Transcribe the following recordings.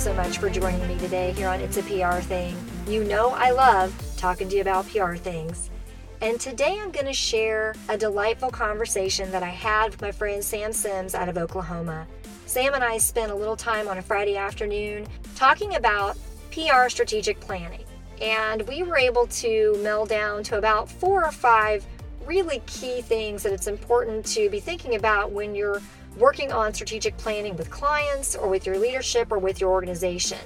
so much for joining me today here on It's a PR Thing. You know I love talking to you about PR things. And today I'm going to share a delightful conversation that I had with my friend Sam Sims out of Oklahoma. Sam and I spent a little time on a Friday afternoon talking about PR strategic planning. And we were able to meld down to about four or five really key things that it's important to be thinking about when you're working on strategic planning with clients or with your leadership or with your organization.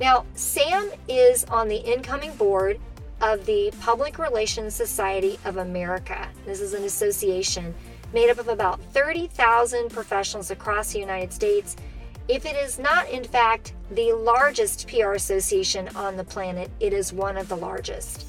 Now, Sam is on the incoming board of the Public Relations Society of America. This is an association made up of about 30,000 professionals across the United States. If it is not, in fact, the largest PR association on the planet, it is one of the largest.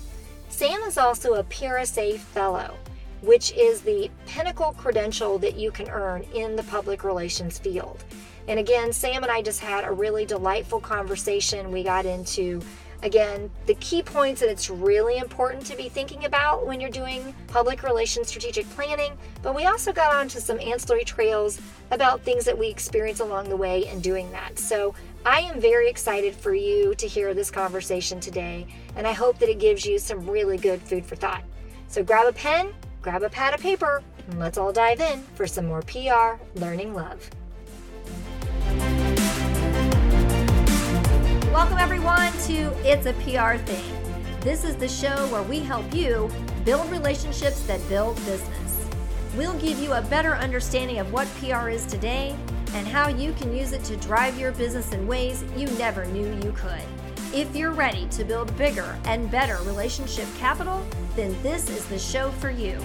Sam is also a PRSA Fellow, which is the pinnacle credential that you can earn in the public relations field. And again, Sam and I just had a really delightful conversation. We got into Again, the key points that it's really important to be thinking about when you're doing public relations strategic planning, but we also got onto some ancillary trails about things that we experience along the way in doing that. So I am very excited for you to hear this conversation today, and I hope that it gives you some really good food for thought. So grab a pen, grab a pad of paper, and let's all dive in for some more PR learning love. Welcome, everyone, to It's a PR Thing. This is the show where we help you build relationships that build business. We'll give you a better understanding of what PR is today and how you can use it to drive your business in ways you never knew you could. If you're ready to build bigger and better relationship capital, then this is the show for you.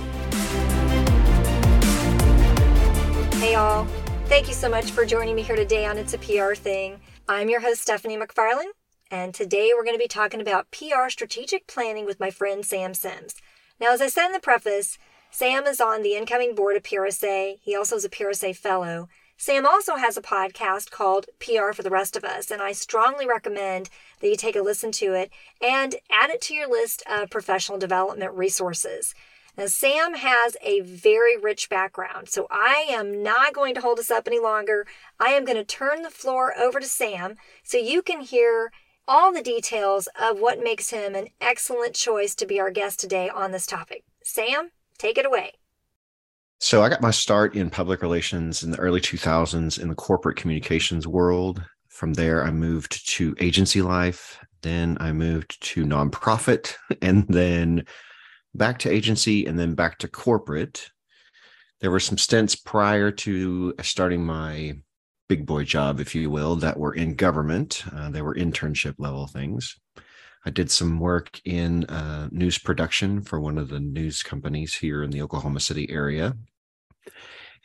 Hey, all. Thank you so much for joining me here today on It's a PR Thing. I'm your host, Stephanie McFarland, and today we're going to be talking about PR strategic planning with my friend Sam Sims. Now, as I said in the preface, Sam is on the incoming board of PRSA. He also is a PRSA fellow. Sam also has a podcast called PR for the Rest of Us, and I strongly recommend that you take a listen to it and add it to your list of professional development resources. Now, Sam has a very rich background, so I am not going to hold us up any longer. I am going to turn the floor over to Sam so you can hear all the details of what makes him an excellent choice to be our guest today on this topic. Sam, take it away. So, I got my start in public relations in the early 2000s in the corporate communications world. From there, I moved to agency life. Then I moved to nonprofit and then back to agency and then back to corporate. There were some stints prior to starting my big boy job, if you will, that were in government. Uh, they were internship level things. I did some work in uh, news production for one of the news companies here in the Oklahoma City area.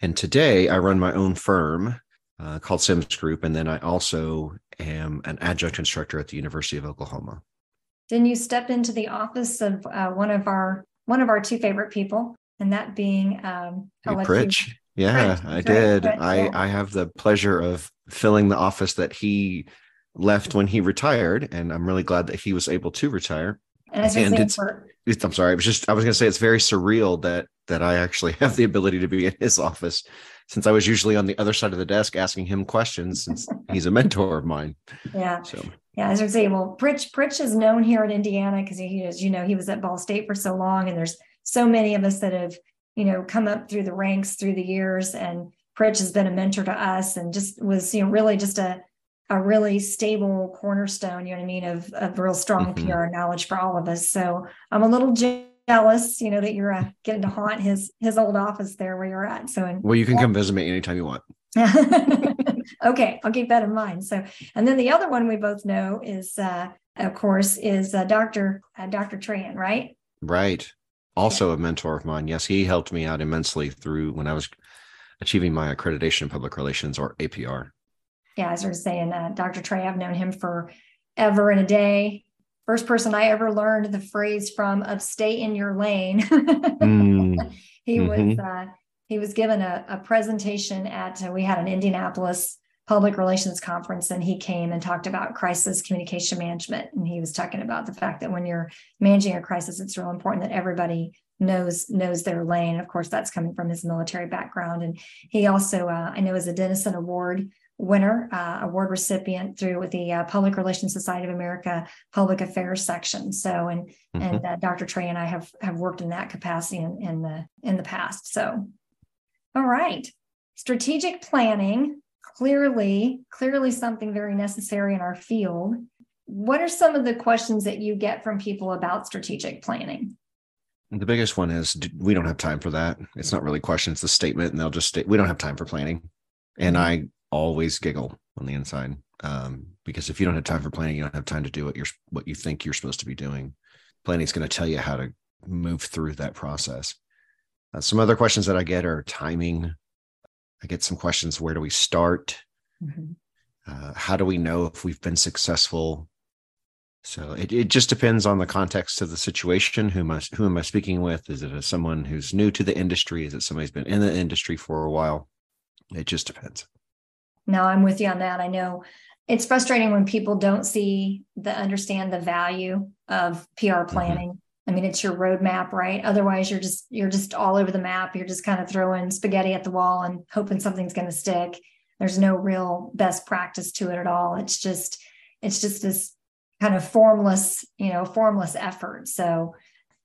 And today I run my own firm uh, called Sims Group. And then I also am an adjunct instructor at the University of Oklahoma. Then you step into the office of uh, one of our one of our two favorite people, and that being um, hey, Pritch. Yeah, Pritch. I did. Pritch, I yeah. I have the pleasure of filling the office that he left when he retired, and I'm really glad that he was able to retire. And, and it's, for- it's, I'm sorry, I was just I was going to say it's very surreal that that I actually have the ability to be in his office since I was usually on the other side of the desk asking him questions since he's a mentor of mine. Yeah. So yeah, as I say, well, Pritch Pritch is known here in Indiana because he is, you know, he was at Ball State for so long, and there's so many of us that have, you know, come up through the ranks through the years, and Pritch has been a mentor to us, and just was, you know, really just a a really stable cornerstone, you know what I mean, of of real strong mm-hmm. PR knowledge for all of us. So I'm a little jealous, you know, that you're uh, getting to haunt his his old office there where you're at. So, well, you can come visit me anytime you want. okay, I'll keep that in mind. So, and then the other one we both know is, uh, of course, is uh, Dr. Uh, Dr. Tran, right? Right. Also yeah. a mentor of mine. Yes, he helped me out immensely through when I was achieving my accreditation in public relations or APR. Yeah, as I was saying, uh, Dr. Trey, I've known him for ever and a day. First person I ever learned the phrase from of "stay in your lane." mm. He mm-hmm. was uh, he was given a, a presentation at uh, we had an indianapolis public relations conference and he came and talked about crisis communication management and he was talking about the fact that when you're managing a crisis it's real important that everybody knows knows their lane of course that's coming from his military background and he also uh, i know is a Denison award winner, uh, award recipient through the uh, Public Relations Society of America Public Affairs section. So, and mm-hmm. and uh, Dr. Trey and I have have worked in that capacity in, in the in the past. So, all right, strategic planning clearly clearly something very necessary in our field. What are some of the questions that you get from people about strategic planning? The biggest one is we don't have time for that. It's not really questions, it's a statement, and they'll just state we don't have time for planning. And mm-hmm. I always giggle on the inside um, because if you don't have time for planning, you don't have time to do what you're what you think you're supposed to be doing. Planning is going to tell you how to move through that process. Uh, some other questions that I get are timing. I get some questions: Where do we start? Mm-hmm. Uh, how do we know if we've been successful? So it, it just depends on the context of the situation. Who am I who am I speaking with? Is it a, someone who's new to the industry? Is it somebody who's been in the industry for a while? It just depends. No, I'm with you on that. I know it's frustrating when people don't see the understand the value of PR mm-hmm. planning. Mm-hmm. I mean, it's your roadmap, right? Otherwise, you're just you're just all over the map. You're just kind of throwing spaghetti at the wall and hoping something's going to stick. There's no real best practice to it at all. It's just it's just this kind of formless, you know, formless effort. So,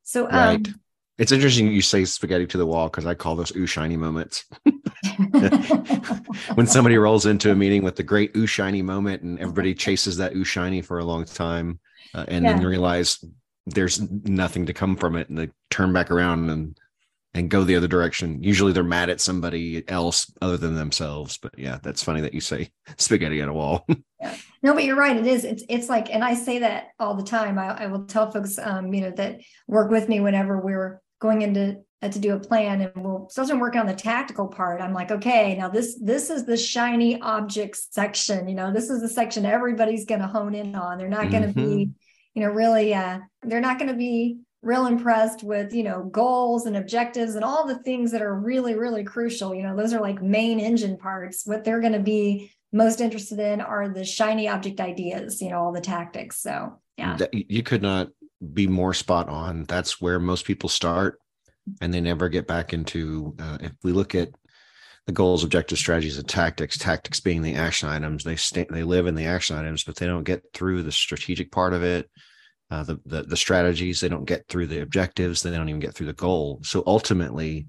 so um, right. It's interesting you say spaghetti to the wall because I call those ooh shiny moments. when somebody rolls into a meeting with the great ooh shiny moment and everybody chases that ooh shiny for a long time uh, and yeah. then realize there's nothing to come from it and they turn back around and and go the other direction. Usually they're mad at somebody else other than themselves. But yeah, that's funny that you say spaghetti on a wall. yeah. No, but you're right. It is. It's it's like, and I say that all the time. I, I will tell folks, um, you know, that work with me whenever we're going into uh, to do a plan and we'll start working on the tactical part. I'm like okay now this this is the shiny object section you know this is the section everybody's going to hone in on. They're not going to mm-hmm. be you know really uh they're not going to be real impressed with you know goals and objectives and all the things that are really really crucial. You know those are like main engine parts. What they're going to be most interested in are the shiny object ideas you know all the tactics. So yeah. You could not be more spot on. That's where most people start and they never get back into uh, if we look at the goals objectives strategies and tactics tactics being the action items they stay they live in the action items but they don't get through the strategic part of it uh, the, the the strategies they don't get through the objectives they don't even get through the goal. So ultimately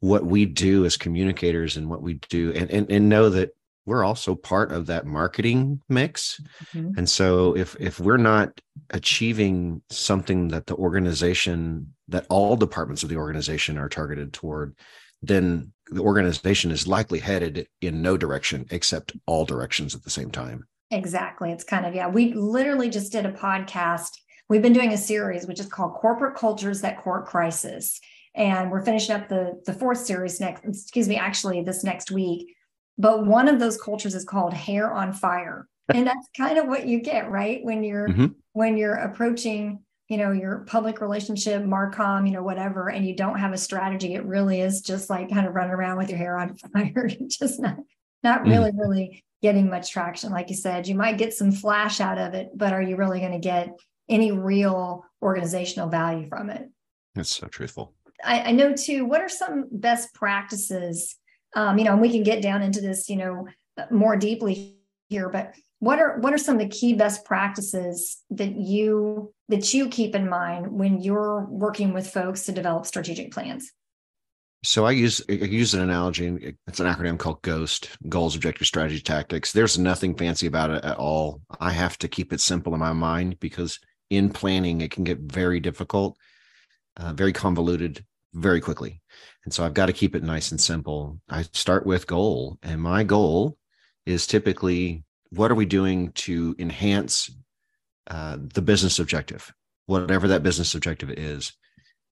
what we do as communicators and what we do and and, and know that we're also part of that marketing mix. Mm-hmm. and so if if we're not achieving something that the organization that all departments of the organization are targeted toward then the organization is likely headed in no direction except all directions at the same time. Exactly. It's kind of yeah we literally just did a podcast. We've been doing a series which is called corporate cultures that court crisis. And we're finishing up the the fourth series next excuse me actually this next week but one of those cultures is called hair on fire. And that's kind of what you get, right? When you're mm-hmm. when you're approaching, you know, your public relationship, Marcom, you know, whatever, and you don't have a strategy, it really is just like kind of running around with your hair on fire, just not not mm. really, mm. really getting much traction. Like you said, you might get some flash out of it, but are you really going to get any real organizational value from it? That's so truthful. I, I know too. What are some best practices um, you know, and we can get down into this, you know, more deeply here, but what are what are some of the key best practices that you that you keep in mind when you're working with folks to develop strategic plans? So I use I use an analogy. It's an acronym called GOST: Goals, Objectives, Strategy, Tactics. There's nothing fancy about it at all. I have to keep it simple in my mind because in planning it can get very difficult, uh, very convoluted, very quickly. And so I've got to keep it nice and simple. I start with goal, and my goal is typically what are we doing to enhance uh, the business objective, whatever that business objective is.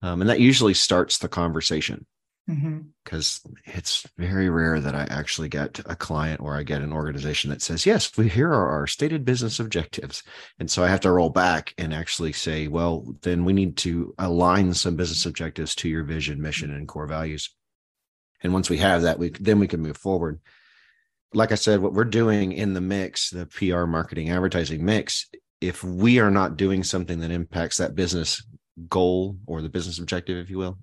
Um, and that usually starts the conversation because mm-hmm. it's very rare that I actually get a client or I get an organization that says, Yes, we here are our stated business objectives. And so I have to roll back and actually say, Well, then we need to align some business objectives to your vision, mission, and core values. And once we have that, we then we can move forward. Like I said, what we're doing in the mix, the PR marketing advertising mix, if we are not doing something that impacts that business goal or the business objective, if you will,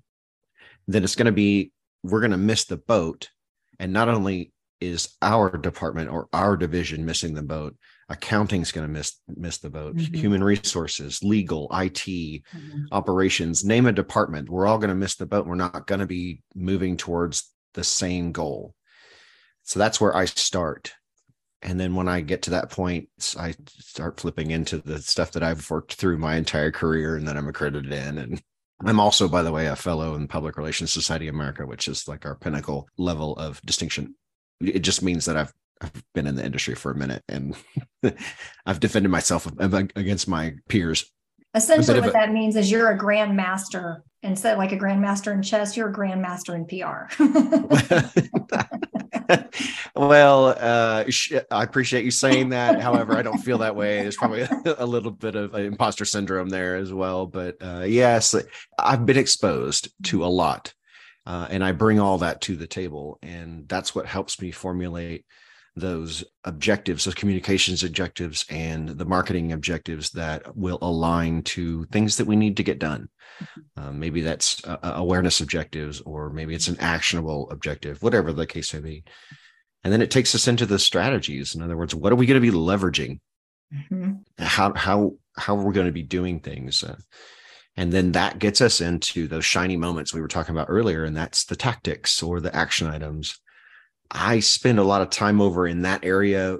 then it's going to be we're going to miss the boat. And not only is our department or our division missing the boat accounting's going to miss miss the boat. Mm-hmm. human resources legal it mm-hmm. operations name a department. We're all going to miss the boat. We're not going to be moving towards the same goal. So that's where i start. And then when i get to that point i start flipping into the stuff that i've worked through my entire career and that i'm accredited in and i'm also by the way a fellow in public relations society of america which is like our pinnacle level of distinction it just means that i've I've been in the industry for a minute and I've defended myself against my peers. Essentially, what a, that means is you're a grandmaster instead like a grandmaster in chess, you're a grandmaster in PR. well, uh, I appreciate you saying that. However, I don't feel that way. There's probably a, a little bit of imposter syndrome there as well. But uh, yes, I've been exposed to a lot. Uh, and I bring all that to the table. And that's what helps me formulate those objectives, those communications objectives, and the marketing objectives that will align to things that we need to get done. Mm-hmm. Um, maybe that's uh, awareness objectives, or maybe it's an actionable objective, whatever the case may be. And then it takes us into the strategies. In other words, what are we going to be leveraging? Mm-hmm. How how how are we going to be doing things? Uh, and then that gets us into those shiny moments we were talking about earlier, and that's the tactics or the action items I spend a lot of time over in that area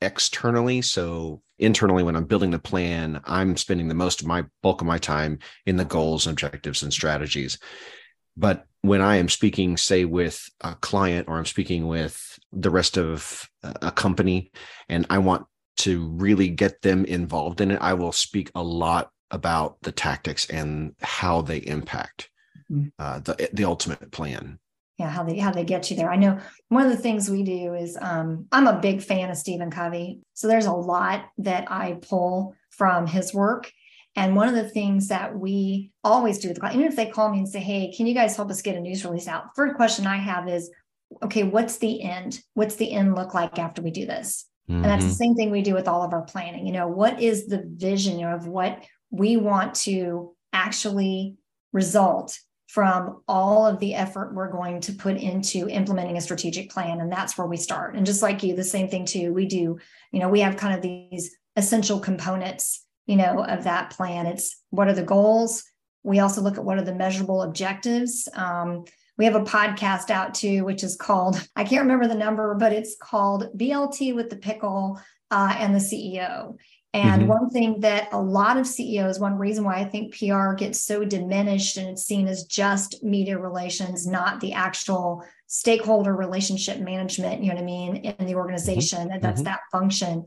externally. So internally, when I'm building the plan, I'm spending the most of my bulk of my time in the goals, objectives, and strategies. But when I am speaking, say, with a client or I'm speaking with the rest of a company, and I want to really get them involved in it, I will speak a lot about the tactics and how they impact mm-hmm. uh, the the ultimate plan yeah how they how they get you there. I know one of the things we do is um, i'm a big fan of stephen covey. So there's a lot that i pull from his work. And one of the things that we always do with the client, even if they call me and say hey can you guys help us get a news release out? First question i have is okay what's the end? What's the end look like after we do this? Mm-hmm. and that's the mm-hmm. same thing we do with all of our planning. You know what is the vision of what we want to actually result from all of the effort we're going to put into implementing a strategic plan and that's where we start. And just like you the same thing too we do you know we have kind of these essential components you know of that plan. It's what are the goals? We also look at what are the measurable objectives. Um, we have a podcast out too which is called i can't remember the number but it's called blt with the pickle uh, and the ceo and mm-hmm. one thing that a lot of CEOs, one reason why I think PR gets so diminished and it's seen as just media relations, not the actual stakeholder relationship management, you know what I mean, in the organization, mm-hmm. that's mm-hmm. that function,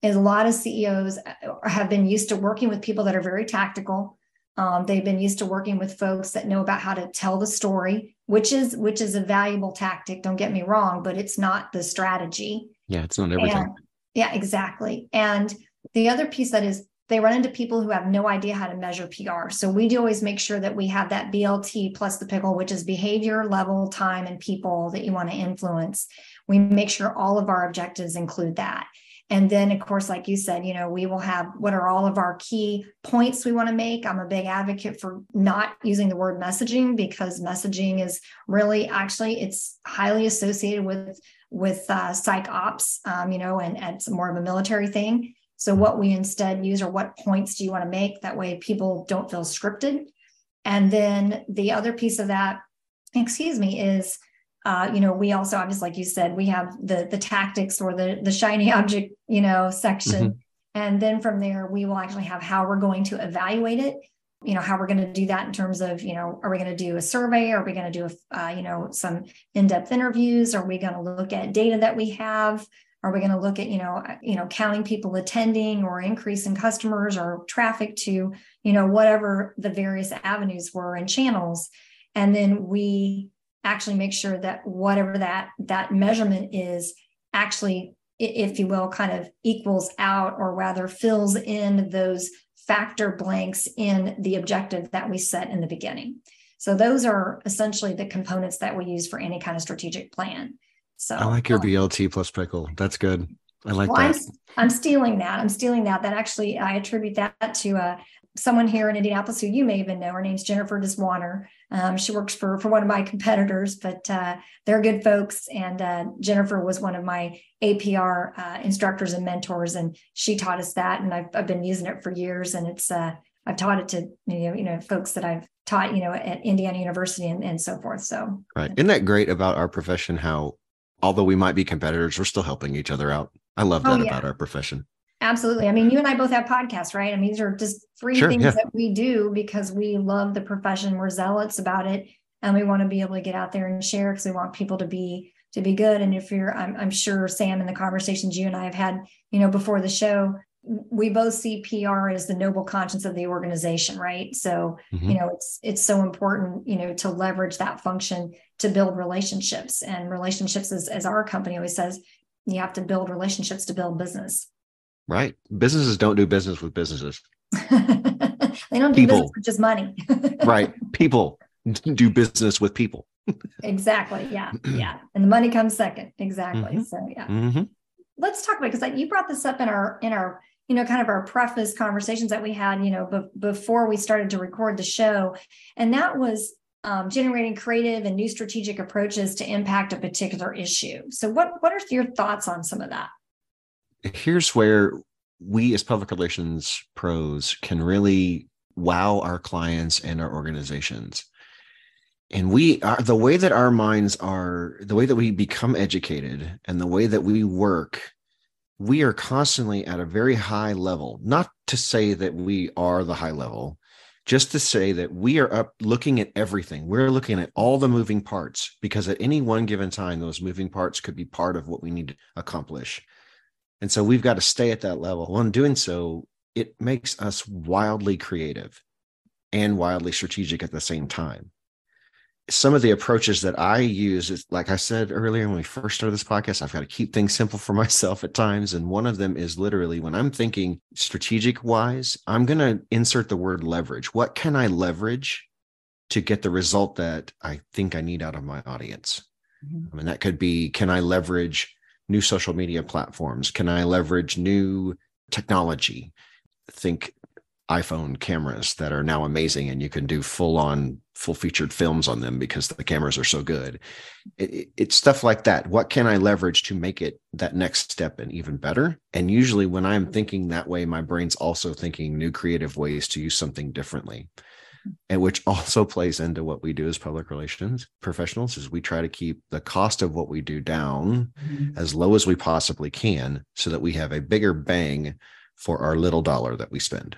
is a lot of CEOs uh, have been used to working with people that are very tactical. Um, they've been used to working with folks that know about how to tell the story, which is which is a valuable tactic. Don't get me wrong, but it's not the strategy. Yeah, it's not everything. And, yeah, exactly. And the other piece that is they run into people who have no idea how to measure PR. So we do always make sure that we have that BLT plus the pickle, which is behavior, level, time, and people that you want to influence. We make sure all of our objectives include that. And then, of course, like you said, you know, we will have what are all of our key points we want to make. I'm a big advocate for not using the word messaging because messaging is really actually it's highly associated with with uh, psych ops, um, you know, and, and it's more of a military thing. So, what we instead use or what points do you want to make? That way, people don't feel scripted. And then the other piece of that, excuse me, is uh, you know we also obviously, like you said, we have the the tactics or the the shiny object, you know, section. Mm-hmm. And then from there, we will actually have how we're going to evaluate it. You know, how we're going to do that in terms of, you know, are we going to do a survey? Are we going to do, a, uh, you know, some in depth interviews? Are we going to look at data that we have? Are we going to look at, you know, uh, you know, counting people attending or increasing customers or traffic to, you know, whatever the various avenues were and channels. And then we actually make sure that whatever that that measurement is actually if you will kind of equals out or rather fills in those factor blanks in the objective that we set in the beginning so those are essentially the components that we use for any kind of strategic plan so I like your um, BLT plus pickle. That's good. I like well, that. I'm, I'm stealing that. I'm stealing that. That actually, I attribute that to uh, someone here in Indianapolis who you may even know. Her name's Jennifer Deswanner. Um, she works for for one of my competitors, but uh, they're good folks. And uh, Jennifer was one of my APR uh, instructors and mentors, and she taught us that. And I've, I've been using it for years, and it's uh, I've taught it to you know you know folks that I've taught you know at Indiana University and, and so forth. So right, isn't that great about our profession? How although we might be competitors, we're still helping each other out. I love oh, that oh, yeah. about our profession. Absolutely. I mean, you and I both have podcasts, right? I mean, these are just free sure, things yeah. that we do because we love the profession. We're zealots about it, and we want to be able to get out there and share because we want people to be to be good. And if you're, I'm, I'm sure Sam, in the conversations you and I have had, you know, before the show, we both see PR as the noble conscience of the organization, right? So, mm-hmm. you know, it's it's so important, you know, to leverage that function to build relationships. And relationships, as, as our company always says, you have to build relationships to build business. Right. Businesses don't do business with businesses. they don't do people. business with just money. right. People do business with people. exactly. Yeah. Yeah. And the money comes second. Exactly. Mm-hmm. So yeah. Mm-hmm. Let's talk about because you brought this up in our in our you know kind of our preface conversations that we had you know be- before we started to record the show, and that was um, generating creative and new strategic approaches to impact a particular issue. So what what are your thoughts on some of that? here's where we as public relations pros can really wow our clients and our organizations and we are the way that our minds are the way that we become educated and the way that we work we are constantly at a very high level not to say that we are the high level just to say that we are up looking at everything we're looking at all the moving parts because at any one given time those moving parts could be part of what we need to accomplish and so we've got to stay at that level. Well, in doing so, it makes us wildly creative and wildly strategic at the same time. Some of the approaches that I use is, like I said earlier when we first started this podcast, I've got to keep things simple for myself at times. And one of them is literally when I'm thinking strategic wise, I'm going to insert the word leverage. What can I leverage to get the result that I think I need out of my audience? Mm-hmm. I mean, that could be can I leverage new social media platforms? Can I leverage new technology? Think iPhone cameras that are now amazing and you can do full on full featured films on them because the cameras are so good. It, it, it's stuff like that. What can I leverage to make it that next step and even better? And usually when I'm thinking that way, my brain's also thinking new creative ways to use something differently and which also plays into what we do as public relations professionals is we try to keep the cost of what we do down mm-hmm. as low as we possibly can so that we have a bigger bang for our little dollar that we spend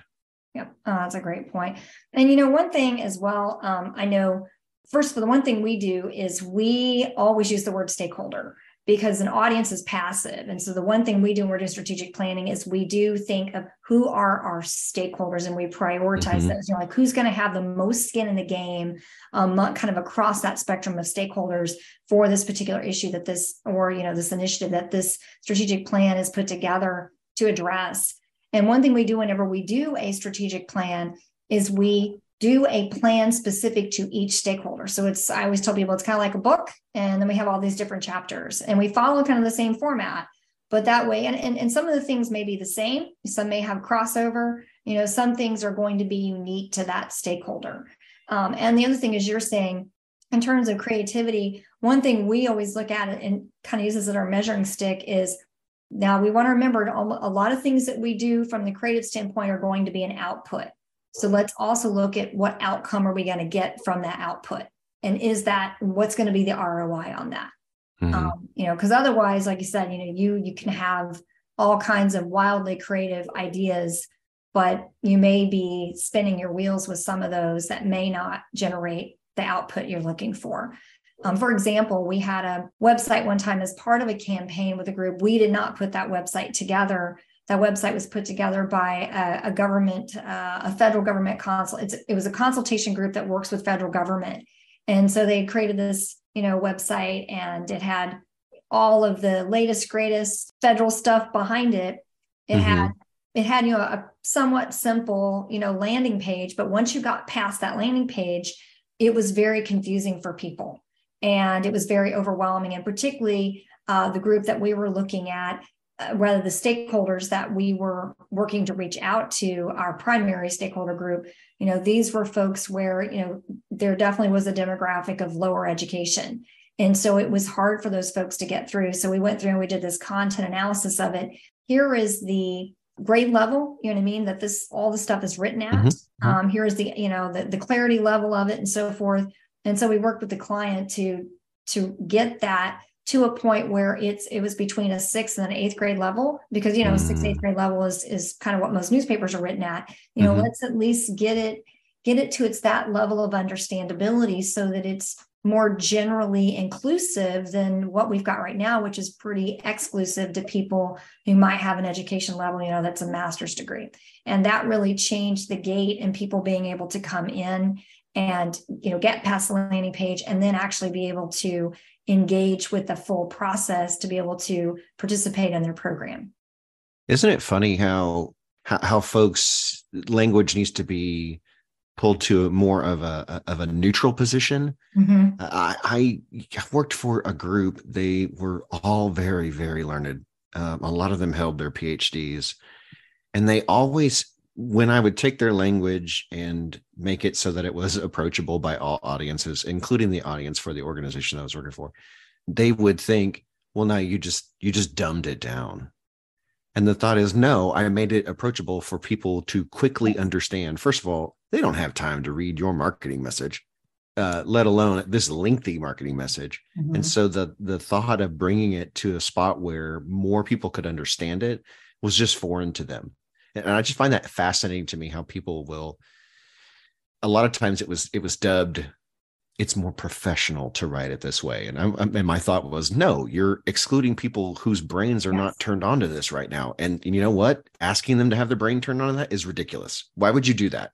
yep oh, that's a great point. point and you know one thing as well um, i know first of all the one thing we do is we always use the word stakeholder because an audience is passive. And so the one thing we do when we're doing strategic planning is we do think of who are our stakeholders and we prioritize mm-hmm. those. You know, like who's going to have the most skin in the game, um, kind of across that spectrum of stakeholders for this particular issue that this, or you know, this initiative that this strategic plan is put together to address. And one thing we do whenever we do a strategic plan is we do a plan specific to each stakeholder. So it's, I always tell people it's kind of like a book, and then we have all these different chapters, and we follow kind of the same format. But that way, and, and, and some of the things may be the same, some may have crossover, you know, some things are going to be unique to that stakeholder. Um, and the other thing is, you're saying, in terms of creativity, one thing we always look at and kind of uses as our measuring stick is now we want to remember a lot of things that we do from the creative standpoint are going to be an output. So let's also look at what outcome are we going to get from that output? And is that what's going to be the ROI on that? Mm-hmm. Um, you know, because otherwise, like you said, you know, you you can have all kinds of wildly creative ideas, but you may be spinning your wheels with some of those that may not generate the output you're looking for. Um, for example, we had a website one time as part of a campaign with a group. We did not put that website together that website was put together by a, a government, uh, a federal government consul. It's, it was a consultation group that works with federal government, and so they created this, you know, website, and it had all of the latest, greatest federal stuff behind it. It mm-hmm. had it had you know a somewhat simple you know landing page, but once you got past that landing page, it was very confusing for people, and it was very overwhelming, and particularly uh, the group that we were looking at uh, rather the stakeholders that we were working to reach out to our primary stakeholder group you know these were folks where you know there definitely was a demographic of lower education. And so it was hard for those folks to get through. So we went through and we did this content analysis of it. Here is the grade level you know what i mean that this all the stuff is written at. Mm-hmm. mm-hmm. um, here is the you know the, the clarity level of it and so forth and so we worked with the client to to get that to a point where it's it was between a sixth and an eighth grade level because you know mm. sixth eighth grade level is is kind of what most newspapers are written at you know mm-hmm. let's at least get it get it to its that level of understandability so that it's more generally inclusive than what we've got right now which is pretty exclusive to people who might have an education level you know that's a master's degree and that really changed the gate and people being able to come in and you know get past the landing page and then actually be able to engage with the full process to be able to participate in their program. Isn't it funny how how, folks language needs to be pulled to more of a of a neutral position. Mm-hmm. I, I worked for a group; they were all very very learned. Um, a lot of them held their PhDs, and they always, when I would take their language and make it so that it was approachable by all audiences, including the audience for the organization I was working for, they would think, well, now you just you just dumbed it down. And the thought is, no, I made it approachable for people to quickly understand. First of all, they don't have time to read your marketing message, uh, let alone this lengthy marketing message. Mm-hmm. And so the the thought of bringing it to a spot where more people could understand it was just foreign to them. And I just find that fascinating to me how people will a lot of times it was it was dubbed it's more professional to write it this way. And I, and my thought was no you're excluding people whose brains are yes. not turned on to this right now. And, and, you know what? Asking them to have their brain turned on to that is ridiculous. Why would you do that?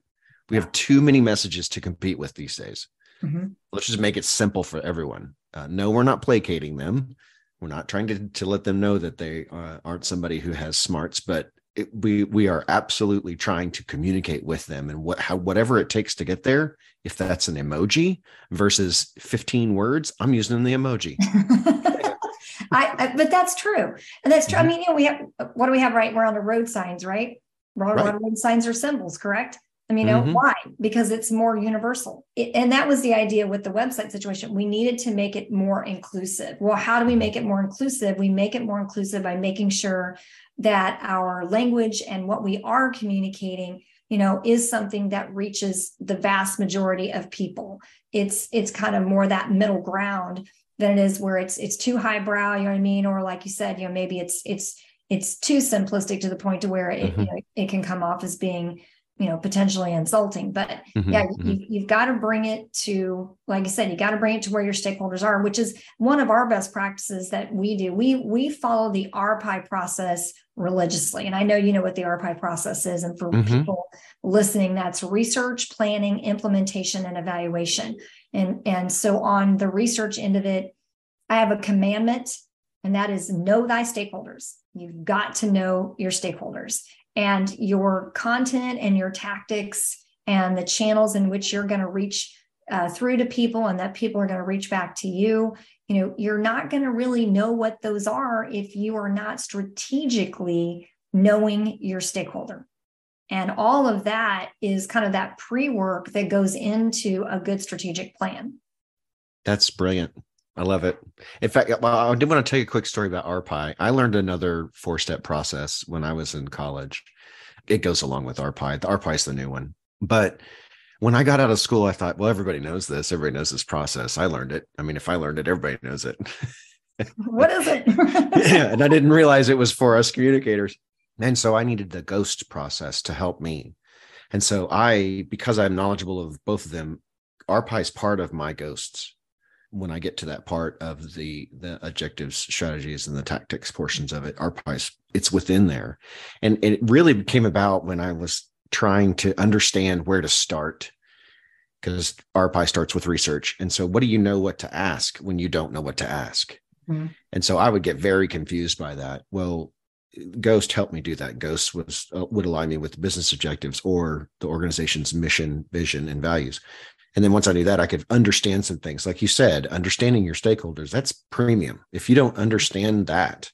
We have too many messages to compete with these days. Mm-hmm. let's just make it simple for everyone. Uh, no we're not placating them. We're not trying to, to let them know that they uh, aren't somebody who has smarts but it, we we are absolutely trying to communicate with them and what how whatever it takes to get there if that's an emoji versus 15 words i'm using the emoji. I, I, but that's true. And that's true. Mm-hmm. i mean you know we have what do we have right? We're on the road signs right? Road, right. road signs are symbols correct I mean, mm-hmm. why? Because it's more universal. It, and that was the idea with the website situation. We needed to make it more inclusive. Well, how do we make it more inclusive? We make it more inclusive by making sure that our language and what we are communicating you know is something that reaches the vast majority of people it's it's kind of more that middle ground than it is where it's it's too highbrow you know what i mean or like you said you know maybe it's it's it's too simplistic to the point to where it mm-hmm. you know, it can come off as being you know potentially insulting but mm-hmm, yeah mm-hmm. You, you've got to bring it to like i said you got to bring it to where your stakeholders are which is one of our best practices that we do we we follow the rpi process religiously and i know you know what the rpi process is and for mm-hmm. people listening that's research planning implementation and evaluation and and so on the research end of it i have a commandment and that is know thy stakeholders you've got to know your stakeholders and your content and your tactics and the channels in which you're going to reach uh, through to people and that people are going to reach back to you you know you're not going to really know what those are if you are not strategically knowing your stakeholder. And all of that is kind of that pre-work that goes into a good strategic plan. That's brilliant I love it. In fact, well, I did want to tell you a quick story about RPI. I learned another four step process when I was in college. It goes along with RPI. The RPI is the new one. But when I got out of school, I thought, well, everybody knows this. Everybody knows this process. I learned it. I mean, if I learned it, everybody knows it. what is it? yeah. And I didn't realize it was for us communicators. And so I needed the ghost process to help me. And so I, because I'm knowledgeable of both of them, RPI is part of my ghosts when I get to that part of the the objectives, strategies, and the tactics portions of it, RPI it's within there, and it really came about when I was trying to understand where to start, because RPI starts with research, and so what do you know what to ask when you don't know what to ask, mm-hmm. and so I would get very confused by that. Well, Ghost helped me do that. Ghost was uh, would align me with business objectives or the organization's mission, vision, and values. And then once I knew that, I could understand some things. Like you said, understanding your stakeholders, that's premium. If you don't understand that,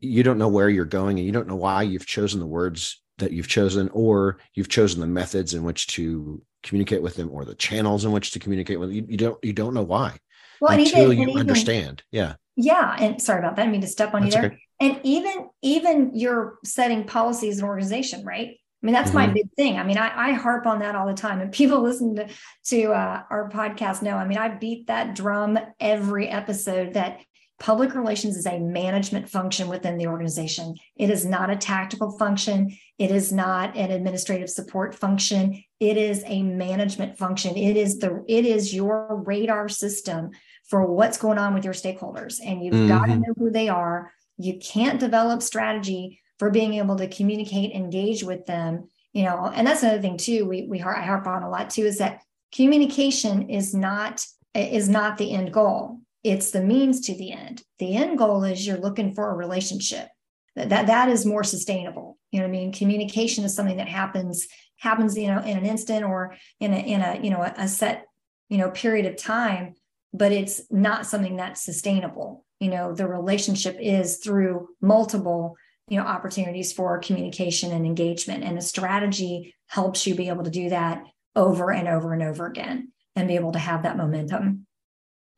you don't know where you're going and you don't know why you've chosen the words that you've chosen or you've chosen the methods in which to communicate with them or the channels in which to communicate with them. You, you don't you don't know why well, until even, you even, understand. Yeah. Yeah. And sorry about that. I mean to step on that's you there. Okay. And even even you're setting policies and organization, right? I mean, that's mm-hmm. my big thing. I mean, I, I, harp on that all the time. And people listen to, to uh, our podcast know, I mean, I beat that drum every episode that public relations is a management function within the organization. It is not a tactical function. It is not an administrative support function. It is a management function. It is the it is your radar system for what's going on with your stakeholders. And you've mm-hmm. got to know who they are. You can't develop strategy for being able to communicate, engage with them. You know, and that's another thing too. We we I harp on a lot too is that communication is not is not the end goal. It's the means to the end. The end goal is you're looking for a relationship. That that, that is more sustainable. You know what I mean? Communication is something that happens happens you know in an instant or in a in a you know a, a set you know period of time but it's not something that's sustainable you know the relationship is through multiple you know opportunities for communication and engagement. And a strategy helps you be able to do that over and over and over again and be able to have that momentum.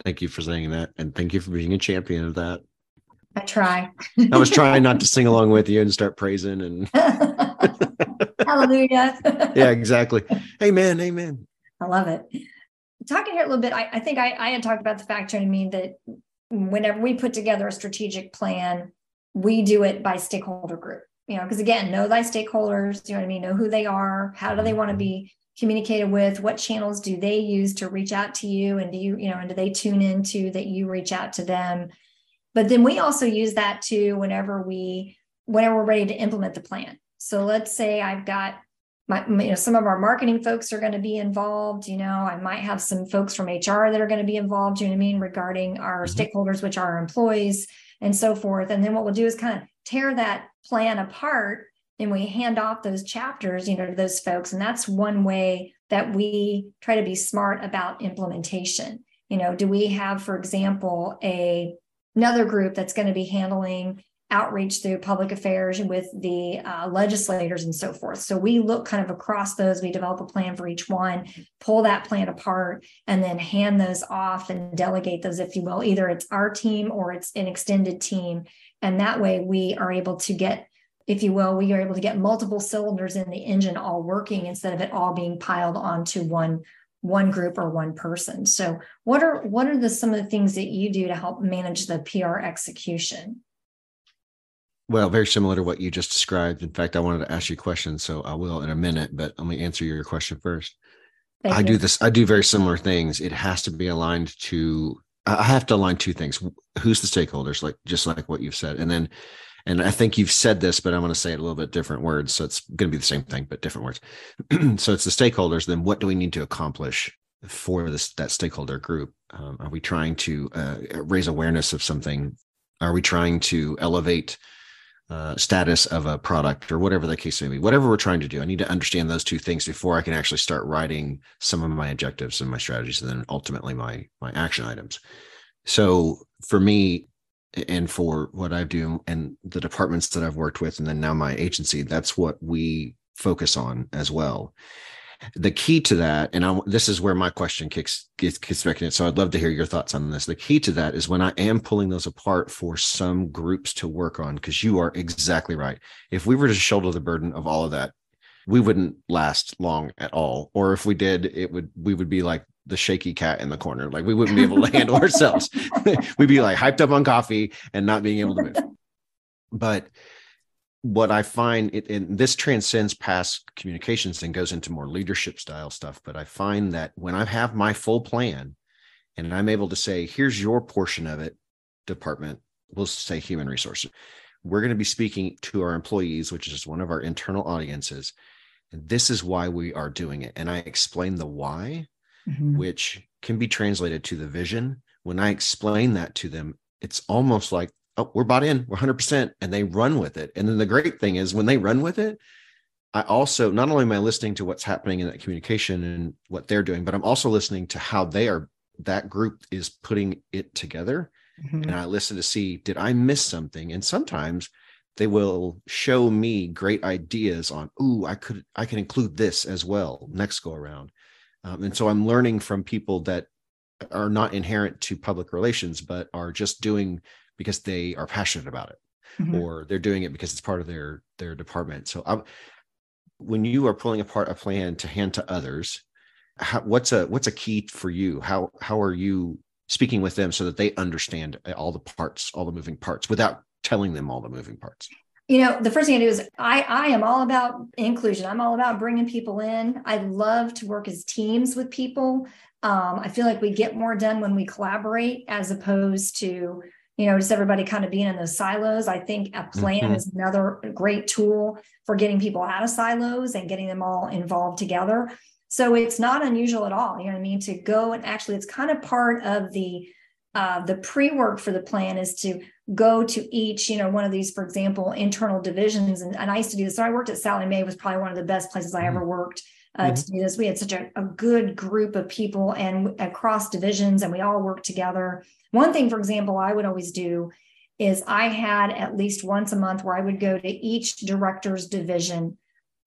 Thank you for saying that. And thank you for being a champion of that. I try. I was trying not to sing along with you and start praising and hallelujah. Yeah exactly. Amen amen. I love it. Talking here a little bit i, I think I, I had talked about the fact I mean that whenever we put together a strategic plan we do it by stakeholder group you know because again know thy stakeholders you know what i mean know who they are how do they want to be communicated with what channels do they use to reach out to you and do you you know and do they tune into that you reach out to them but then we also use that too whenever we whenever we're ready to implement the plan so let's say i've got my, you know, some of our marketing folks are going to be involved. You know, I might have some folks from HR that are going to be involved. You know what I mean regarding our mm-hmm. stakeholders, which are our employees and so forth. And then what we'll do is kind of tear that plan apart and we hand off those chapters, you know, to those folks. And that's one way that we try to be smart about implementation. You know, do we have, for example, a another group that's going to be handling outreach through public affairs with the uh, legislators and so forth. So we look kind of across those, we develop a plan for each one, pull that plan apart, and then hand those off and delegate those, if you will. Either it's our team or it's an extended team. And that way we are able to get, if you will, we are able to get multiple cylinders in the engine all working instead of it all being piled onto one one group or one person. So what are what are the some of the things that you do to help manage the PR execution? Well, very similar to what you just described. In fact, I wanted to ask you a question, so I will in a minute, but let me answer your question first. Thank I you. do this, I do very similar things. It has to be aligned to, I have to align two things. Who's the stakeholders, like just like what you've said. And then, and I think you've said this, but I'm going to say it a little bit different words. So it's going to be the same thing, but different words. so it's the stakeholders. Then what do we need to accomplish for this that stakeholder group? Um, are we trying to uh, raise awareness of something? Are we trying to elevate uh, status of a product or whatever the case may be, whatever we're trying to do, I need to understand those two things before I can actually start writing some of my objectives and my strategies, and then ultimately my my action items. So for me, and for what I do and the departments that I've worked with, and then now my agency, that's what we focus on as well the key to that, and I, this is where my question kicks gets, gets back in. So I'd love to hear your thoughts on this. The key to that is when I am pulling those apart for some groups to work on, because you are exactly right. If we were to shoulder the burden of all of that, we wouldn't last long at all. Or if we did, it would we would be like the shaky cat in the corner. Like we wouldn't be able to handle ourselves. We'd be like hyped up on coffee and not being able to move. But what I find it and this transcends past communications and goes into more leadership style stuff. But I find that when I have my full plan and I'm able to say, here's your portion of it, department, we'll say human resources. We're going to be speaking to our employees, which is one of our internal audiences. And this is why we are doing it. And I explain the why, mm-hmm. which can be translated to the vision. When I explain that to them, it's almost like oh, we're bought in, we're 100%, and they run with it. And then the great thing is when they run with it, I also not only am I listening to what's happening in that communication and what they're doing, but I'm also listening to how they are that group is putting it together mm-hmm. and I listen to see did I miss something. And sometimes they will show me great ideas on, ooh, I could I can include this as well next go around. Um, and so I'm learning from people that are not inherent to public relations, but are just doing because they are passionate about it, mm-hmm. or they're doing it because it's part of their their department. So I'm, when you are pulling apart a plan to hand to others, how, what's a what's a key for you? How how are you speaking with them so that they understand all the parts, all the moving parts, without telling them all the moving parts? You know, the first thing I do is I I am all about inclusion. I'm all about bringing people in. I love to work as teams with people. Um, I feel like we get more done when we collaborate as opposed to you know just everybody kind of being in those silos. I think a plan mm-hmm. is another great tool for getting people out of silos and getting them all involved together. So it's not unusual at all. You know what I mean? To go and actually, it's kind of part of the uh, the pre-work for the plan is to go to each, you know, one of these, for example, internal divisions. And, and I used to do this. So I worked at Sallie Mae was probably one of the best places I ever mm-hmm. worked uh, mm-hmm. to do this. We had such a, a good group of people and across divisions, and we all worked together. One thing, for example, I would always do is I had at least once a month where I would go to each director's division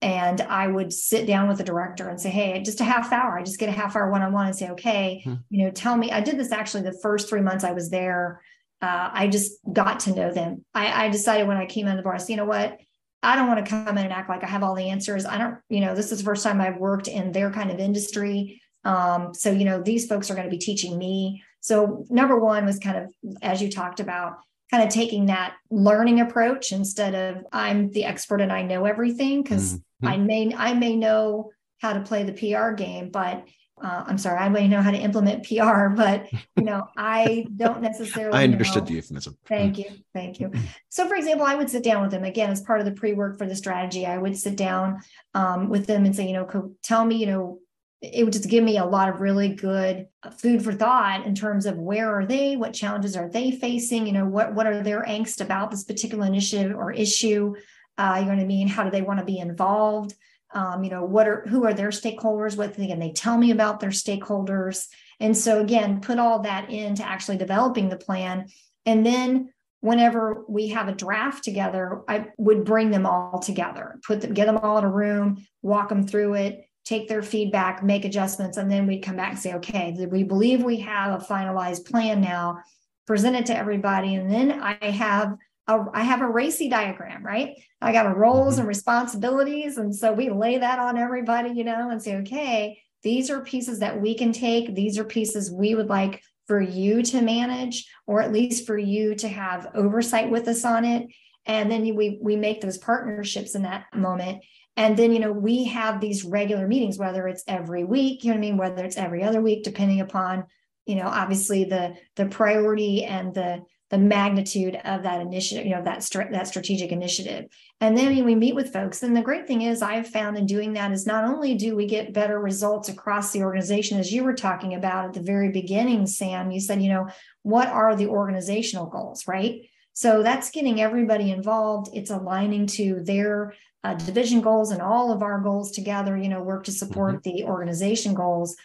and I would sit down with the director and say, Hey, just a half hour. I just get a half hour one on one and say, Okay, hmm. you know, tell me. I did this actually the first three months I was there. Uh, I just got to know them. I, I decided when I came in the bar, I said, you know what? I don't want to come in and act like I have all the answers. I don't, you know, this is the first time I've worked in their kind of industry. Um, so, you know, these folks are going to be teaching me. So, number one was kind of, as you talked about, kind of taking that learning approach instead of I'm the expert and I know everything because mm-hmm. I may I may know how to play the PR game, but uh, I'm sorry, I may know how to implement PR, but you know, I don't necessarily. I understood know. the euphemism. Thank you, thank you. So, for example, I would sit down with them again as part of the pre-work for the strategy. I would sit down um, with them and say, you know, tell me, you know, it would just give me a lot of really good food for thought in terms of where are they, what challenges are they facing, you know, what what are their angst about this particular initiative or issue. Uh, you know what I mean? How do they want to be involved? Um, you know, what are who are their stakeholders? What can they tell me about their stakeholders? And so again, put all that into actually developing the plan. And then whenever we have a draft together, I would bring them all together, put them, get them all in a room, walk them through it, take their feedback, make adjustments, and then we'd come back and say, okay, we believe we have a finalized plan now, present it to everybody. And then I have a, I have a RACI diagram, right? I got a roles mm-hmm. and responsibilities. And so we lay that on everybody, you know, and say, okay, these are pieces that we can take. These are pieces we would like for you to manage, or at least for you to have oversight with us on it. And then we we make those partnerships in that moment. And then, you know, we have these regular meetings, whether it's every week, you know what I mean, whether it's every other week, depending upon, you know, obviously the the priority and the the magnitude of that initiative, you know, that that strategic initiative. And then we meet with folks, and the great thing is I've found in doing that is not only do we get better results across the organization, as you were talking about at the very beginning, Sam, you said, you know, what are the organizational goals, right? So that's getting everybody involved. It's aligning to their uh, division goals and all of our goals together, you know, work to support mm-hmm. the organization goals.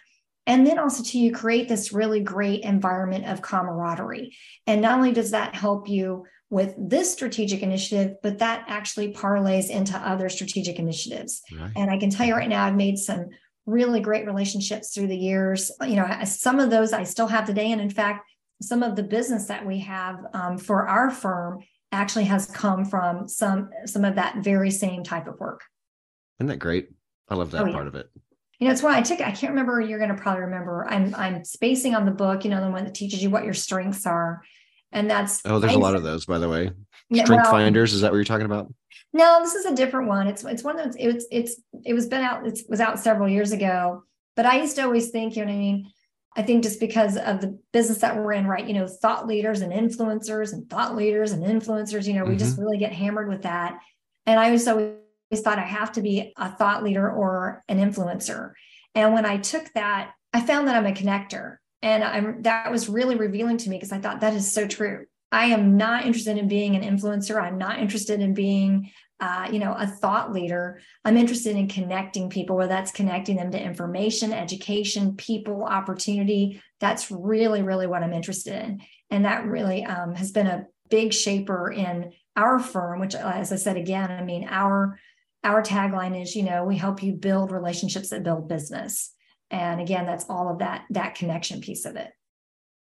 And then also to you create this really great environment of camaraderie. And not only does that help you with this strategic initiative, but that actually parlays into other strategic initiatives. Right. And I can tell you right now, I've made some really great relationships through the years. You know, some of those I still have today. And in fact, some of the business that we have um, for our firm actually has come from some some of that very same type of work. Isn't that great? I love that oh, yeah. part of it. You know, it's why I took. I can't remember. You're going to probably remember. I'm I'm spacing on the book. You know, the one that teaches you what your strengths are, and that's. Oh, there's I, a lot of those, by the way. Strength well, finders. Is that what you're talking about? No, this is a different one. It's it's one that's it's it's it was been out. It was out several years ago. But I used to always think, you know what I mean I think just because of the business that we're in, right? You know, thought leaders and influencers and thought leaders and influencers, you know, mm-hmm. we just mm-hmm. really get hammered with that. And I was always thought I have to be a thought leader or an influencer. And when I took that, I found that I'm a connector. And I'm that was really revealing to me because I thought that is so true. I am not interested in being an influencer. I'm not interested in being uh, you know, a thought leader. I'm interested in connecting people, whether that's connecting them to information, education, people, opportunity. That's really, really what I'm interested in. And that really um, has been a big shaper in our firm, which, as I said again, I mean, our our tagline is, you know, we help you build relationships that build business. And again, that's all of that that connection piece of it.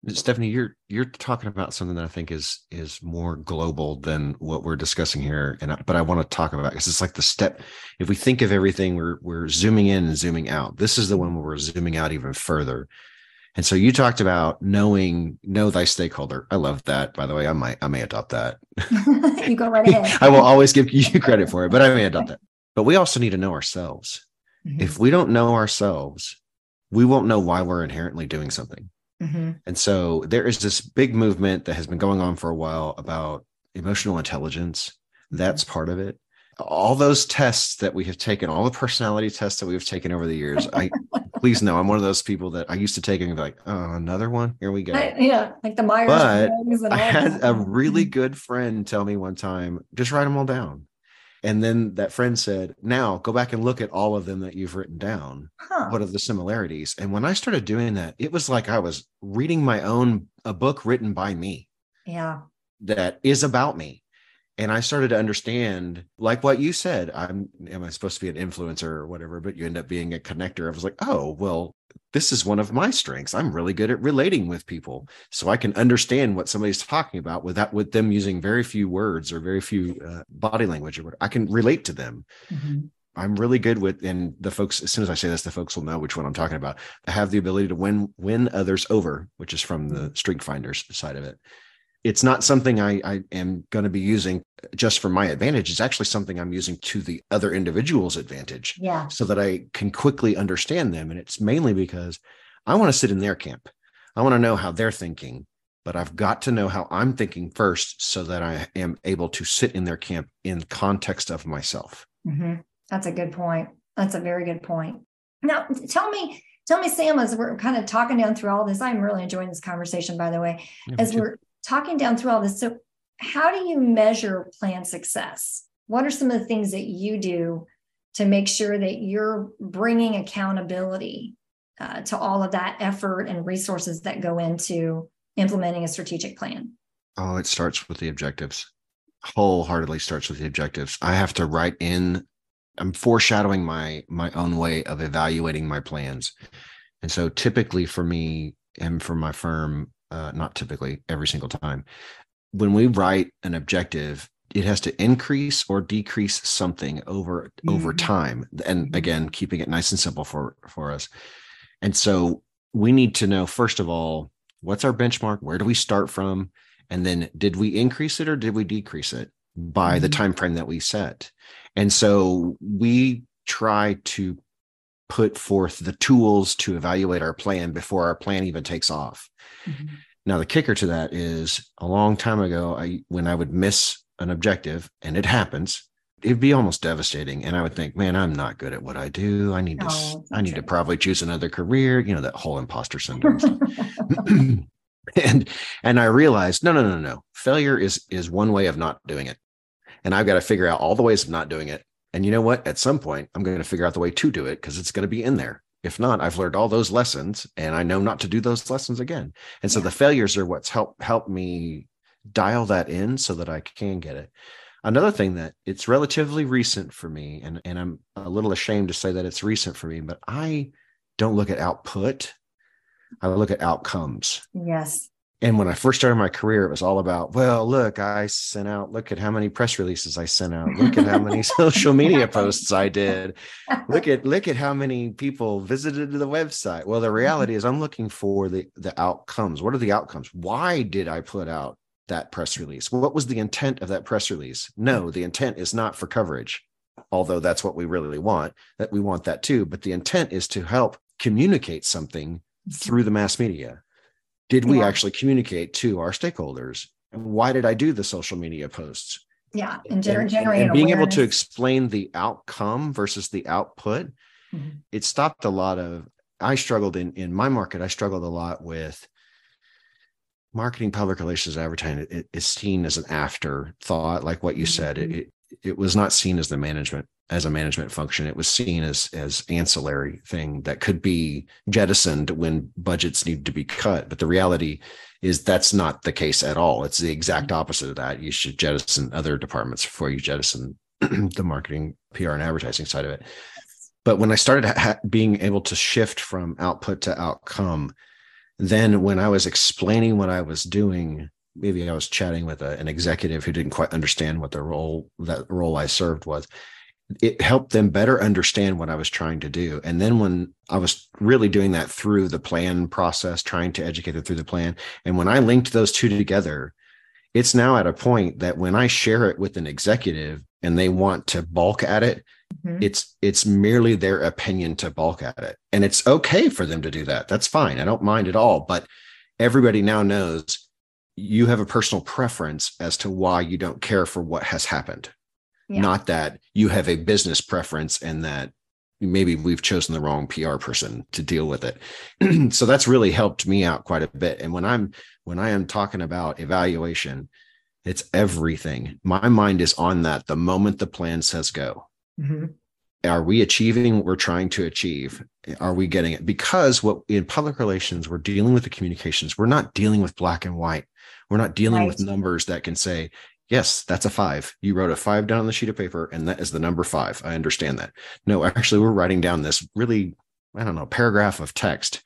Stephanie, you're you're talking about something that I think is is more global than what we're discussing here, and I, but I want to talk about because it's like the step. If we think of everything, we're we're zooming in and zooming out. This is the one where we're zooming out even further. And so you talked about knowing know thy stakeholder. I love that. By the way, I might I may adopt that. you go right ahead. I will always give you credit for it, but I may adopt that. But we also need to know ourselves. Mm-hmm. If we don't know ourselves, we won't know why we're inherently doing something. Mm-hmm. And so there is this big movement that has been going on for a while about emotional intelligence. Mm-hmm. That's part of it. All those tests that we have taken, all the personality tests that we have taken over the years, I please know I'm one of those people that I used to take and be like, oh, another one. Here we go. I, yeah, like the Myers. But I had a really mm-hmm. good friend tell me one time, just write them all down. And then that friend said, Now go back and look at all of them that you've written down. Huh. What are the similarities? And when I started doing that, it was like I was reading my own, a book written by me. Yeah. That is about me. And I started to understand, like what you said, I'm, am I supposed to be an influencer or whatever, but you end up being a connector. I was like, oh, well, this is one of my strengths. I'm really good at relating with people, so I can understand what somebody's talking about without with them using very few words or very few uh, body language. Or I can relate to them. Mm-hmm. I'm really good with, and the folks. As soon as I say this, the folks will know which one I'm talking about. I have the ability to win win others over, which is from the Strength Finders side of it it's not something I, I am going to be using just for my advantage. It's actually something I'm using to the other individual's advantage. Yeah. So that I can quickly understand them. And it's mainly because I want to sit in their camp. I want to know how they're thinking, but I've got to know how I'm thinking first so that I am able to sit in their camp in context of myself. Mm-hmm. That's a good point. That's a very good point. Now, tell me, tell me, Sam, as we're kind of talking down through all this, I'm really enjoying this conversation, by the way. Yeah, as we're talking down through all this. So, how do you measure plan success? What are some of the things that you do to make sure that you're bringing accountability uh, to all of that effort and resources that go into implementing a strategic plan? Oh, it starts with the objectives. Wholeheartedly starts with the objectives. I have to write in. I'm foreshadowing my my own way of evaluating my plans, and so typically for me and for my firm, uh, not typically every single time. When we write an objective, it has to increase or decrease something over mm-hmm. over time, and mm-hmm. again, keeping it nice and simple for for us. And so we need to know first of all what's our benchmark, where do we start from, and then did we increase it or did we decrease it by mm-hmm. the time frame that we set? And so we try to put forth the tools to evaluate our plan before our plan even takes off. Mm-hmm. Now the kicker to that is a long time ago, I when I would miss an objective, and it happens, it'd be almost devastating. And I would think, man, I'm not good at what I do. I need to oh, I need true. to probably choose another career, you know, that whole imposter syndrome. and and I realized, no, no, no, no. Failure is is one way of not doing it. And I've got to figure out all the ways of not doing it. And you know what? At some point, I'm going to figure out the way to do it because it's going to be in there. If not, I've learned all those lessons and I know not to do those lessons again. And so yeah. the failures are what's helped help me dial that in so that I can get it. Another thing that it's relatively recent for me, and, and I'm a little ashamed to say that it's recent for me, but I don't look at output. I look at outcomes. Yes. And when I first started my career, it was all about, well, look, I sent out, look at how many press releases I sent out. Look at how many social media posts I did. Look at look at how many people visited the website. Well, the reality mm-hmm. is I'm looking for the the outcomes. What are the outcomes? Why did I put out that press release? What was the intent of that press release? No, mm-hmm. the intent is not for coverage. Although that's what we really want, that we want that too, but the intent is to help communicate something mm-hmm. through the mass media did we yeah. actually communicate to our stakeholders why did i do the social media posts yeah and, gener- generate and, and being able to explain the outcome versus the output mm-hmm. it stopped a lot of i struggled in in my market i struggled a lot with marketing public relations advertising it is seen as an afterthought like what you mm-hmm. said it, it, it was not seen as the management as a management function. It was seen as as ancillary thing that could be jettisoned when budgets need to be cut. But the reality is that's not the case at all. It's the exact mm-hmm. opposite of that. You should jettison other departments before you jettison the marketing, PR, and advertising side of it. But when I started ha- being able to shift from output to outcome, then when I was explaining what I was doing, maybe I was chatting with a, an executive who didn't quite understand what the role that role I served was. It helped them better understand what I was trying to do. And then when I was really doing that through the plan process, trying to educate them through the plan, and when I linked those two together, it's now at a point that when I share it with an executive and they want to balk at it, mm-hmm. it's it's merely their opinion to balk at it. And it's okay for them to do that. That's fine. I don't mind at all. But everybody now knows you have a personal preference as to why you don't care for what has happened. Yeah. Not that you have a business preference and that maybe we've chosen the wrong PR person to deal with it. so that's really helped me out quite a bit. And when I'm when I am talking about evaluation, it's everything. My mind is on that the moment the plan says go. Mm-hmm. Are we achieving what we're trying to achieve? Are we getting it? Because what in public relations, we're dealing with the communications. We're not dealing with black and white. We're not dealing right. with numbers that can say, yes, that's a five. You wrote a five down on the sheet of paper, and that is the number five. I understand that. No, actually, we're writing down this really, I don't know, paragraph of text.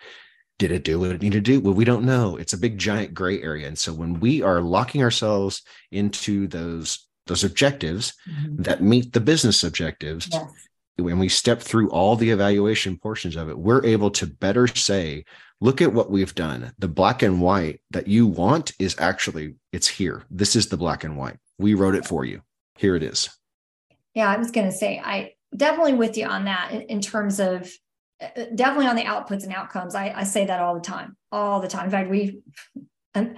Did it do what it needed to do? Well, we don't know. It's a big, giant gray area. And so when we are locking ourselves into those those objectives mm-hmm. that meet the business objectives, yes. When we step through all the evaluation portions of it, we're able to better say, look at what we've done. The black and white that you want is actually it's here. This is the black and white. We wrote it for you. Here it is. Yeah, I was going to say I definitely with you on that in, terms of uh, definitely on the outputs and outcomes. I, I say that all the time, all the time. In fact, we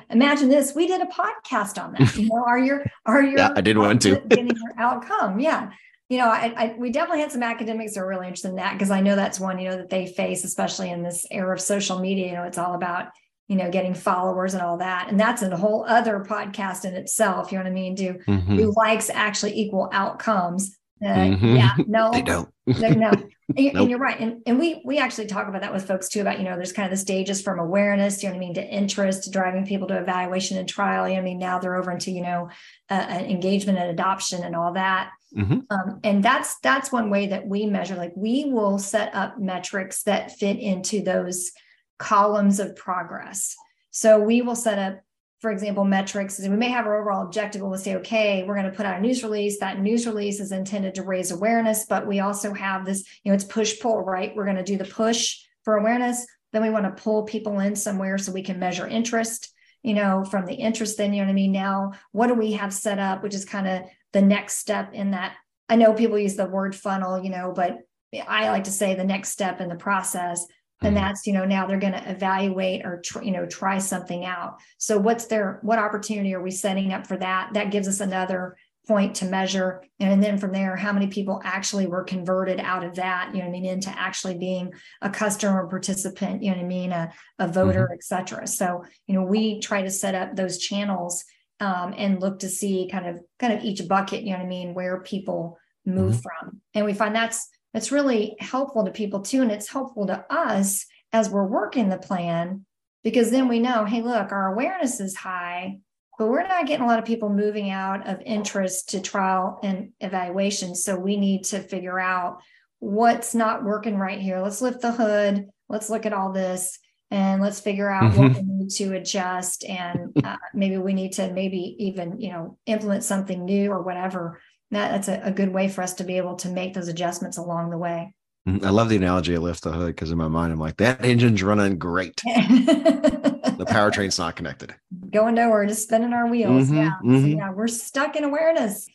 imagine this: we did a podcast on that. You know, are your are your yeah, I did one too. getting your outcome? Yeah, you know, I, I, we definitely had some academics that are really interested in that because I know that's one, you know, that they face, especially in this era of social media. You know, it's all about, you know, getting followers and all that. And that's a whole other podcast in itself. You know what I mean? Do mm-hmm. do likes actually equal outcomes? Uh, mm-hmm. Yeah, no, they don't. no. And, nope. and, you're right. And, and we we actually talk about that with folks too about, you know, there's kind of the stages from awareness, you know what I mean, to interest, to driving people to evaluation and trial. You know I mean? Now they're over into, you know, uh, engagement and adoption and all that. Mm-hmm. Um, and that's that's one way that we measure. Like we will set up metrics that fit into those columns of progress. So we will set up, for example, metrics. And we may have our overall objective. and We'll say, okay, we're going to put out a news release. That news release is intended to raise awareness, but we also have this. You know, it's push pull, right? We're going to do the push for awareness. Then we want to pull people in somewhere so we can measure interest you know, from the interest, then, you know what I mean? Now, what do we have set up, which is kind of the next step in that? I know people use the word funnel, you know, but I like to say the next step in the process. And mm-hmm. that's, you know, now they're going to evaluate or, tr- you know, try something out. So, what's their, what opportunity are we setting up for that? That gives us another point to measure. And then from there, how many people actually were converted out of that, you know I mean, into actually being a customer participant, you know what I mean, a, a voter, mm-hmm. et cetera. So, you know, we try to set up those channels um, and look to see kind of kind of each bucket, you know what I mean, where people move mm-hmm. from. And we find that's that's really helpful to people too. And it's helpful to us as we're working the plan because then we know, hey, look, our awareness is high but we're not getting a lot of people moving out of interest to trial and evaluation. So we need to figure out what's not working right here. Let's lift the hood. Let's look at all this and let's figure out mm-hmm. what we need to adjust. And uh, maybe we need to maybe even, you know, implement something new or whatever. That, that's a, a good way for us to be able to make those adjustments along the way. Mm-hmm. I love the analogy of lift the hood because in my mind, I'm like, that engine's running great. the powertrain's not connected. Going nowhere, just spinning our wheels. Mm-hmm, yeah. Mm-hmm. So, yeah, we're stuck in awareness.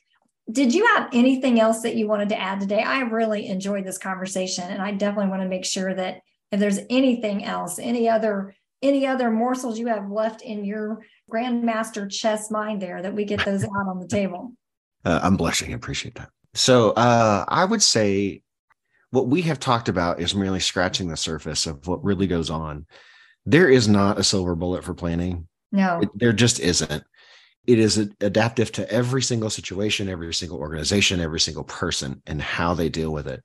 Did you have anything else that you wanted to add today? I really enjoyed this conversation, and I definitely want to make sure that if there's anything else, any other any other morsels you have left in your grandmaster chess mind there, that we get those out on the table. Uh, I'm blushing. I appreciate that. So uh, I would say what we have talked about is merely scratching the surface of what really goes on there is not a silver bullet for planning. No, it, there just isn't. it is adaptive to every single situation, every single organization, every single person, and how they deal with it.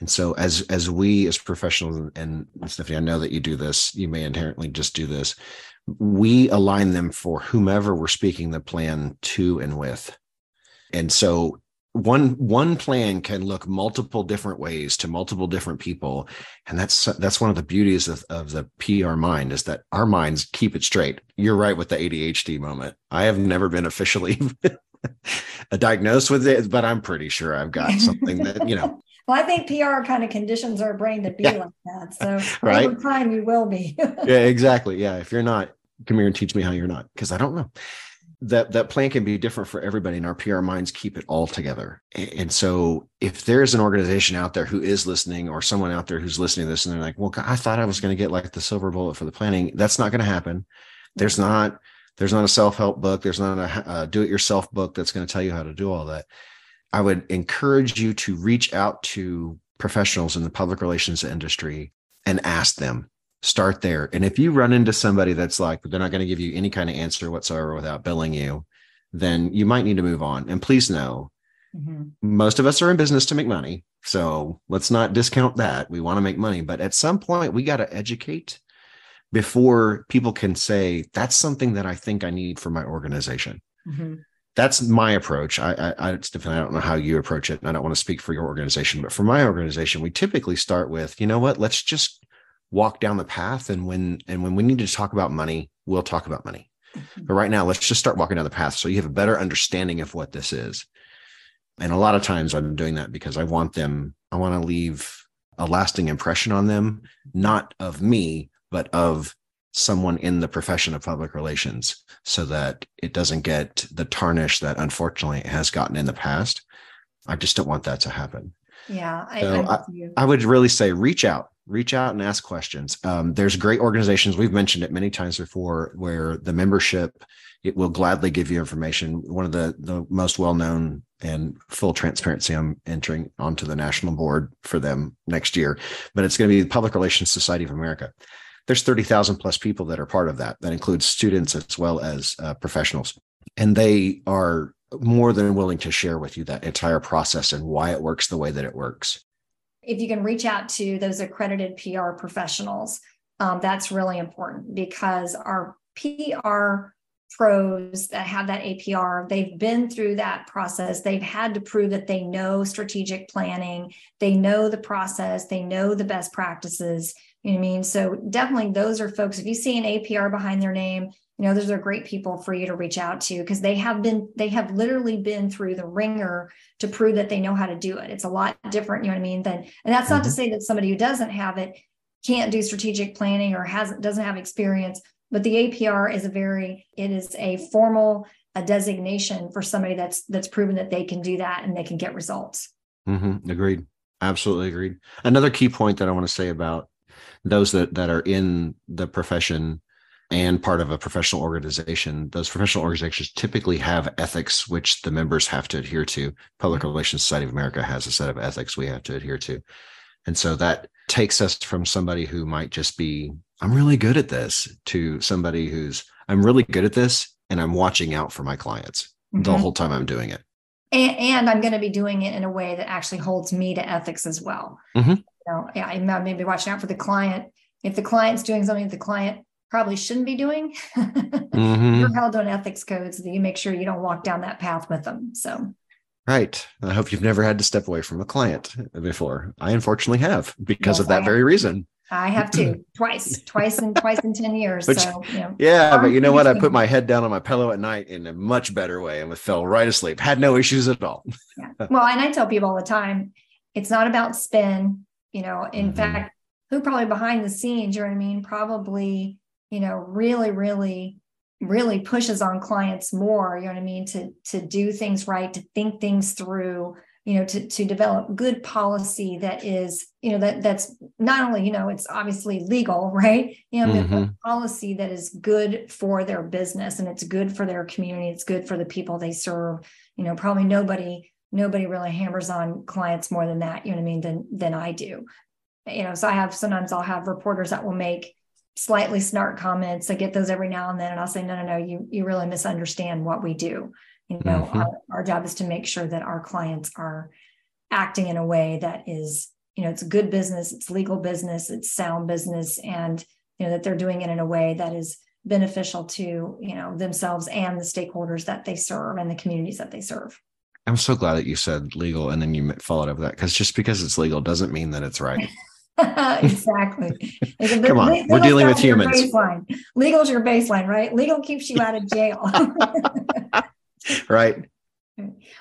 And so, as as we as professionals, and Stephanie, I know that you do this. You may inherently just do this. We align them for whomever we're speaking the plan to and with. And so, one one plan can look multiple different ways to multiple different people. And that's that's one of the beauties of, of the pr mind is that our minds keep it straight. You're right with the adhd moment. I have never been officially diagnosed with it but i'm pretty sure i've got something that you know. Well i think pr kind of conditions our brain to be yeah. like that. So right? over time you will be. Yeah exactly. Yeah if you're not come here and teach me how you're not because i don't know that that plan can be different for everybody and our pr minds keep it all together. And so if there's an organization out there who is listening or someone out there who's listening to this and they're like well i thought i was going to get like the silver bullet for the planning that's not going to happen. There's not there's not a self-help book. There's not a, a do-it-yourself book that's going to tell you how to do all that. I would encourage you to reach out to professionals in the public relations industry and ask them start there. And if you run into somebody that's like, they're not going to give you any kind of answer whatsoever without billing you, then you might need to move on. And please know, mm-hmm. most of us are in business to make money. So let's not discount that. We want to make money, but at some point we got to educate before people can say, that's something that I think I need for my organization. Mm-hmm. That's my approach. I, I, I, Stephen, I don't know how you approach it, and I don't want to speak for your organization, but for my organization, we typically start with, you know what? Let's just walk down the path. And when and when we need to talk about money we'll talk about money. Mm-hmm. but right now let's just start walking down the path so you have a better understanding of what this is. And a lot of times i'm doing that because i want them i want to leave a lasting impression on them not of me but of someone in the profession of public relations so that it doesn't get the tarnish that unfortunately it has gotten in the past. I just don't want that to happen. Yeah I, so I, I, would really say reach out reach out and ask questions. Um, there's great organizations. We've mentioned it many times before where the membership, it will gladly give you information. One of the, the most well-known and full transparency, I'm entering onto the national board for them next year, but it's going to be the Public Relations Society of America. There's 30,000 plus people that are part of that. That includes students as well as uh, professionals. And they are more than willing to share with you that entire process and why it works the way that it works if you can reach out to those accredited PR professionals, um, that's really important because our PR pros that have that APR, they've been through that process. They've had to prove that they know strategic planning, they know the process, they know the best practices. You know what I mean? So definitely those are folks. If you see an APR behind their name, you know those are great people for you to reach out to because they have been they have literally been through the ringer to prove that they know how to do it it's a lot different you know what i mean than and that's mm-hmm. not to mm-hmm. say that somebody who doesn't have it can't do strategic planning or hasn't doesn't have experience but the apr is a very it is a formal a designation for somebody that's that's proven that they can do that and they can get results mm-hmm. agreed absolutely agreed another key point that i want to say about those that that are in the profession and part of a professional organization, those professional organizations typically have ethics which the members have to adhere to. Public mm-hmm. Relations Society of America has a set of ethics we have to adhere to. And so that takes us from somebody who might just be, I'm really good at this, to somebody who's, I'm really good at this and I'm watching out for my clients mm-hmm. the whole time I'm doing it. And, and I'm going to be doing it in a way that actually holds me to ethics as well. Mm-hmm. You know, yeah, I may be watching out for the client. If the client's doing something that the client probably shouldn't be doing. mm-hmm. You're held on ethics codes that you make sure you don't walk down that path with them. So, right. I hope you've never had to step away from a client before. I unfortunately have because yes, of that very reason. I have to twice, twice and twice in 10 years. Which, so, you know, yeah, but you know what? I put my head down on my pillow at night in a much better way and fell right asleep. Had no issues at all. yeah. Well, and I tell people all the time, it's not about spin. You know, in mm-hmm. fact, who probably behind the scenes, you know what I mean? Probably you know, really, really, really pushes on clients more, you know what I mean, to to do things right, to think things through, you know, to to develop good policy that is, you know, that that's not only, you know, it's obviously legal, right? You know, mm-hmm. policy that is good for their business and it's good for their community, it's good for the people they serve. You know, probably nobody nobody really hammers on clients more than that, you know what I mean, than than I do. You know, so I have sometimes I'll have reporters that will make slightly snark comments. I get those every now and then, and I'll say, no, no, no, you you really misunderstand what we do. You know, mm-hmm. our, our job is to make sure that our clients are acting in a way that is, you know, it's good business, it's legal business, it's sound business, and you know that they're doing it in a way that is beneficial to you know themselves and the stakeholders that they serve and the communities that they serve. I'm so glad that you said legal and then you followed up with that because just because it's legal doesn't mean that it's right. exactly. Come on, legal we're dealing with humans. Baseline. Legal is your baseline, right? Legal keeps you out of jail. right.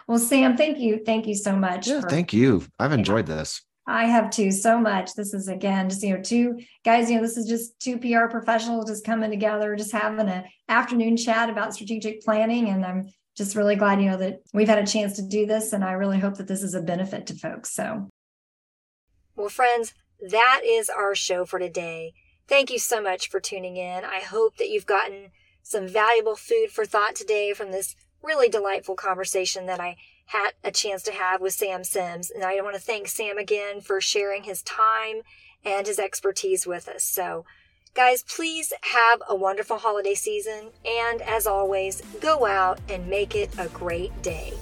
Well, Sam, thank you. Thank you so much. Yeah, for, thank you. I've enjoyed yeah. this. I have too so much. This is again just you know two guys. You know this is just two PR professionals just coming together, just having an afternoon chat about strategic planning, and I'm just really glad you know that we've had a chance to do this, and I really hope that this is a benefit to folks. So, well, friends, that is our show for today. Thank you so much for tuning in. I hope that you've gotten some valuable food for thought today from this really delightful conversation that I had a chance to have with Sam Sims. And I want to thank Sam again for sharing his time and his expertise with us. So, guys, please have a wonderful holiday season. And as always, go out and make it a great day.